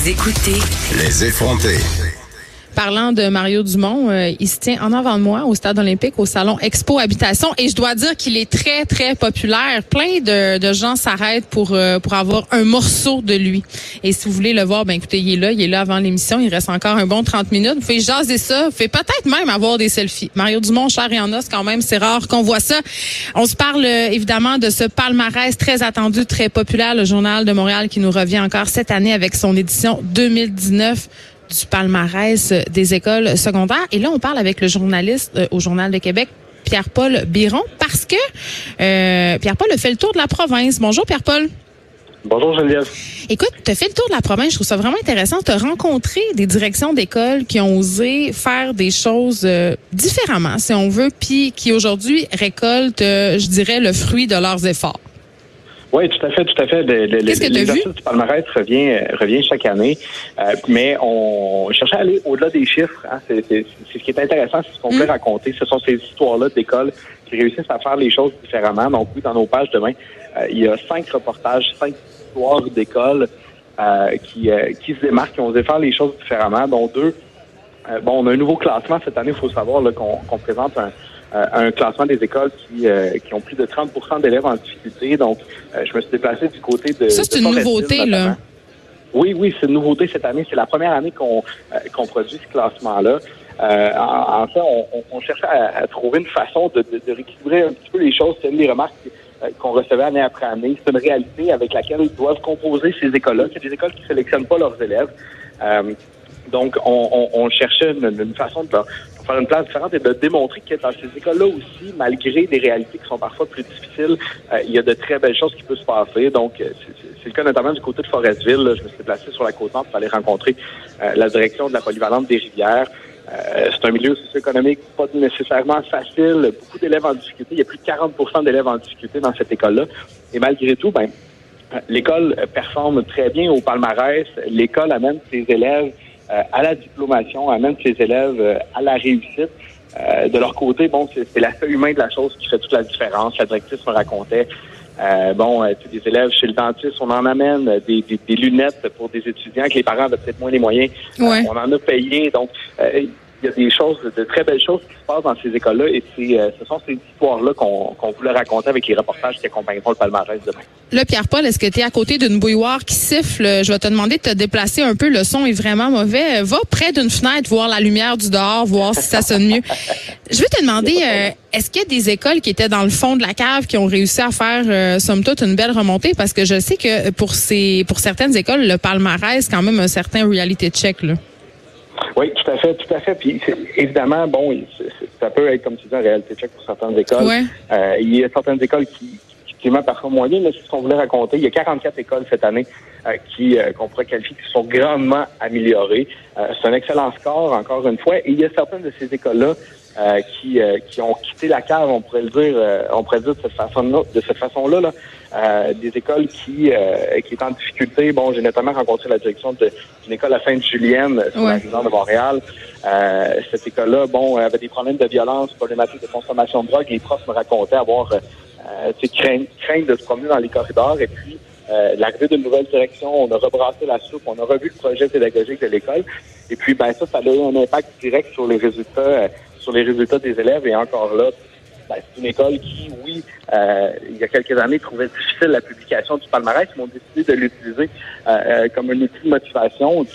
Vous écoutez Les effrontés. Parlant de Mario Dumont, euh, il se tient en avant de moi au Stade olympique, au Salon Expo Habitation, et je dois dire qu'il est très, très populaire. Plein de, de gens s'arrêtent pour euh, pour avoir un morceau de lui. Et si vous voulez le voir, ben écoutez, il est là, il est là avant l'émission, il reste encore un bon 30 minutes. Vous pouvez jaser ça, vous pouvez peut-être même avoir des selfies. Mario Dumont, cher et en os, quand même, c'est rare qu'on voit ça. On se parle euh, évidemment de ce palmarès très attendu, très populaire, le Journal de Montréal qui nous revient encore cette année avec son édition 2019 du palmarès des écoles secondaires. Et là, on parle avec le journaliste euh, au Journal de Québec, Pierre-Paul Biron, parce que euh, Pierre-Paul a fait le tour de la province. Bonjour, Pierre-Paul. Bonjour Geneviève. Écoute, tu as fait le tour de la province, je trouve ça vraiment intéressant. Tu as rencontré des directions d'école qui ont osé faire des choses euh, différemment, si on veut, puis qui aujourd'hui récoltent, euh, je dirais, le fruit de leurs efforts. Oui, tout à fait, tout à fait. Le- L'exercice du palmarès revient, revient chaque année, Euh, mais on cherchait à aller au-delà des chiffres. hein. C'est ce qui est intéressant, c'est ce qu'on Mm. peut raconter. Ce sont ces histoires-là d'école qui réussissent à faire les choses différemment. Donc oui, dans nos pages demain, euh, il y a cinq reportages, cinq histoires d'école euh, qui, euh, qui se démarquent, qui ont osé faire les choses différemment, dont deux. Euh, bon, on a un nouveau classement cette année, il faut savoir qu'on présente un, un classement des écoles qui, euh, qui ont plus de 30% d'élèves en difficulté. Donc, euh, je me suis déplacé du côté de. Ça, c'est une nouveauté, là. notamment. Oui, oui, c'est une nouveauté cette année. C'est la première année qu'on euh, qu'on produit ce classement-là. Euh, en, en fait, on, on- on cherchait à, à trouver une façon de, de, de rééquilibrer un petit peu les choses. C'est une des remarques euh, qu'on recevait année après année. C'est une réalité avec laquelle doivent composer ces écoles-là. C'est des écoles qui ne sélectionnent pas leurs élèves. Euh, donc, on, on, on cherchait une, une façon de faire une place différente et de démontrer que dans ces écoles-là aussi, malgré des réalités qui sont parfois plus difficiles, euh, il y a de très belles choses qui peuvent se passer. Donc, euh, c'est- le cas notamment du côté de Forestville. Je me suis déplacé sur la côte nord pour aller rencontrer euh, la direction de la polyvalente des rivières. Euh, c'est un milieu socio-économique pas nécessairement facile. Beaucoup d'élèves en difficulté. Il y a plus de 40% d'élèves en difficulté dans cette école-là. Et malgré tout, ben, l'école performe très bien au palmarès. L'école amène ses élèves à la diplomation, amène ses élèves euh, à la réussite. Euh, de leur côté, bon, c'est l'aspect humain de la chose qui fait toute la différence. La directrice me racontait, euh, bon, euh, sais, des élèves chez le dentiste, on en amène euh, des, des- des lunettes pour des étudiants que les parents avaient peut-être moins les moyens. Euh, Ouais. on en a payé. Donc, euh, il y a des choses, de très belles choses qui se passent dans ces écoles-là et c'est, euh, ce sont ces histoires-là qu'on qu'on voulait raconter avec les reportages qui accompagneront le palmarès demain. Là, Pierre-Paul, est-ce que tu es à côté d'une bouilloire qui siffle? Je vais te demander de te déplacer un peu. Le son est vraiment mauvais. Va près d'une fenêtre, voir la lumière du dehors, voir si ça sonne mieux. Je veux te demander, euh, est-ce qu'il y a des écoles qui étaient dans le fond de la cave qui ont réussi à faire, euh, somme toute, une belle remontée? Parce que je sais que pour ces, pour certaines écoles, le palmarès, quand même un certain reality check, là. Oui, tout à fait, tout à fait. Puis c'est- évidemment, bon, ça peut être, comme tu dis, un réalité check pour certaines écoles. Ouais. Euh, il y a certaines écoles qui, qui effectivement, parfois moins bien, mais c'est ce qu'on voulait raconter. Il y a 44 écoles cette année euh, qui euh, qu'on pourrait qualifier qui sont grandement améliorées. Euh, c'est un excellent score, encore une fois. Et il y a certaines de ces écoles-là euh, qui, euh, qui ont quitté la cave, on pourrait le dire, euh, on pourrait le dire de cette façon-là, de cette façon-là, là. Euh, des écoles qui, euh, qui est en difficulté. Bon, j'ai notamment rencontré la direction d'une école à Sainte-Julienne sur la Ouais. région de Montréal. Euh, cette école-là, bon, avait des problèmes de violence, problématiques de consommation de drogue. Les profs me racontaient avoir euh, euh, tu sais, crainte, crainte de se promener dans les corridors. Et puis, euh, l'arrivée d'une nouvelle direction, on a rebrassé la soupe, on a revu le projet pédagogique de l'école. Et puis, ben ça, ça a eu un impact direct sur les résultats, euh, sur les résultats des élèves. Et encore là, ben, c'est une école qui, oui, euh, il y a quelques années, trouvait difficile la publication du palmarès, mais ont décidé de l'utiliser euh, euh, comme un outil de motivation.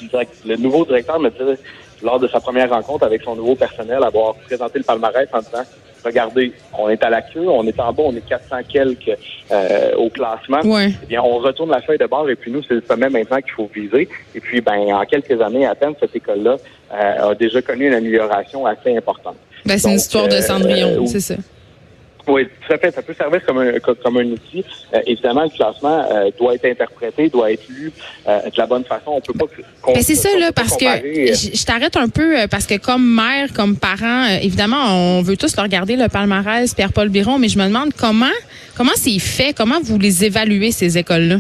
Le nouveau directeur me disait, lors de sa première rencontre avec son nouveau personnel, avoir présenté le palmarès en disant, regardez, on est à la queue, on est en bas, on est 400 quelques euh, au classement. Ouais. Eh bien, on retourne la feuille de bord et puis nous, c'est le sommet maintenant qu'il faut viser. Et puis, ben, en quelques années à peine, cette école-là euh, a déjà connu une amélioration assez importante. Ben, c'est une histoire de euh, Cendrillon, euh, c'est ça. Oui, tout à fait. Ça peut servir comme un, comme un outil. Euh, évidemment, le classement euh, doit être interprété, doit être lu euh, de la bonne façon. On peut pas. Ben c'est ça là, parce que je, t'arrête un peu parce que comme mère, comme parent, évidemment, on veut tous le regarder le palmarès Pierre-Paul Biron, mais je me demande comment comment c'est fait, comment vous les évaluez ces écoles là.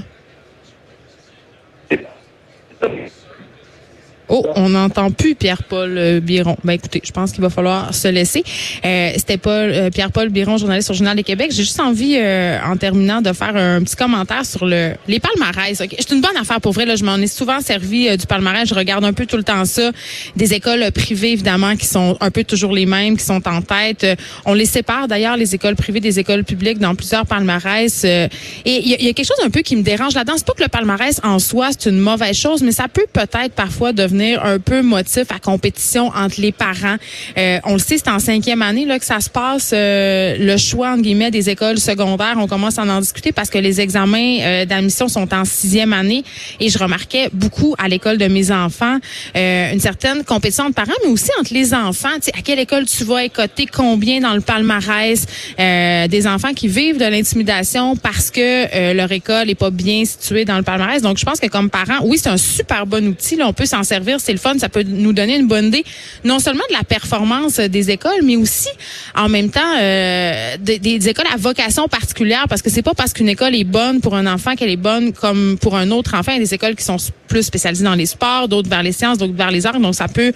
Oh, on n'entend plus Pierre-Paul euh, Biron. Ben écoutez, je pense qu'il va falloir se laisser. Euh, C'était Paul euh, Pierre-Paul Biron, journaliste au Journal du Québec. J'ai juste envie, euh, en terminant, de faire un petit commentaire sur le les palmarès. Okay? C'est une bonne affaire pour vrai. Là, je m'en ai souvent servi du palmarès. Je regarde un peu tout le temps ça. Des écoles privées, évidemment, qui sont un peu toujours les mêmes, qui sont en tête. on les sépare d'ailleurs, les écoles privées des écoles publiques, dans plusieurs palmarès. et il y, y, a quelque chose un peu qui me dérange là-dedans. C'est pas que le palmarès en soi c'est une mauvaise chose, mais ça peut peut-être parfois devenir un peu motif à compétition entre les parents. Euh, on le sait, c'est en cinquième année là que ça se passe. Euh, le choix entre guillemets des écoles secondaires, on commence à en discuter parce que les examens euh, d'admission sont en sixième année et je remarquais beaucoup à l'école de mes enfants une certaine compétition entre parents, mais aussi entre les enfants. Tu à quelle école tu vas écoter, combien dans le palmarès des enfants qui vivent de l'intimidation parce que leur école est pas bien située dans le palmarès? Donc, je pense que comme parents, oui, c'est un super bon outil. Là, on peut s'en servir c'est le fun, ça peut nous donner une bonne idée, non seulement de la performance des écoles, mais aussi en même temps euh, des, écoles à vocation particulière, parce que c'est pas parce qu'une école est bonne pour un enfant qu'elle est bonne comme pour un autre enfant. Il y a des écoles qui sont plus spécialisées dans les sports, d'autres vers les sciences, d'autres vers les arts, donc ça peut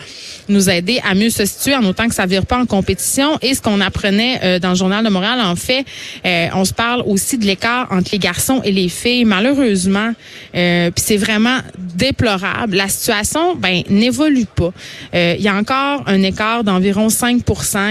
nous aider à mieux se situer en autant que ça vire pas en compétition. Et ce qu'on apprenait euh, dans le journal de Montréal, en fait, euh, on se parle aussi de l'écart entre les garçons et les filles. Malheureusement, puis c'est vraiment déplorable. La situation ben n'évolue pas. Euh, il y a encore un écart d'environ 5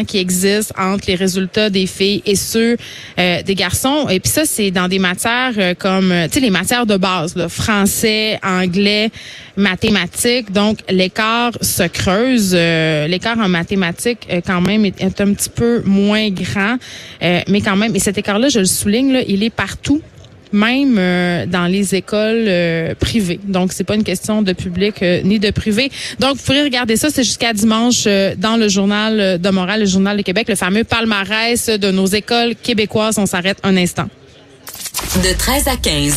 qui existe entre les résultats des filles et ceux euh, des garçons. Et puis ça, c'est dans des matières euh, comme, tu sais, les matières de base, là, français, anglais, mathématiques. Donc, l'écart se creuse. l'écart en mathématiques, quand même, est, est, un petit peu moins grand. mais quand même, et cet écart-là, je le souligne, là, il est partout même euh, dans les écoles euh, privées. Donc, c'est pas une question de public euh, ni de privé. Donc, vous pourrez regarder ça, c'est jusqu'à dimanche dans le journal de Montréal, le journal de Québec, le fameux palmarès de nos écoles québécoises. On s'arrête un instant. De 13 à 15.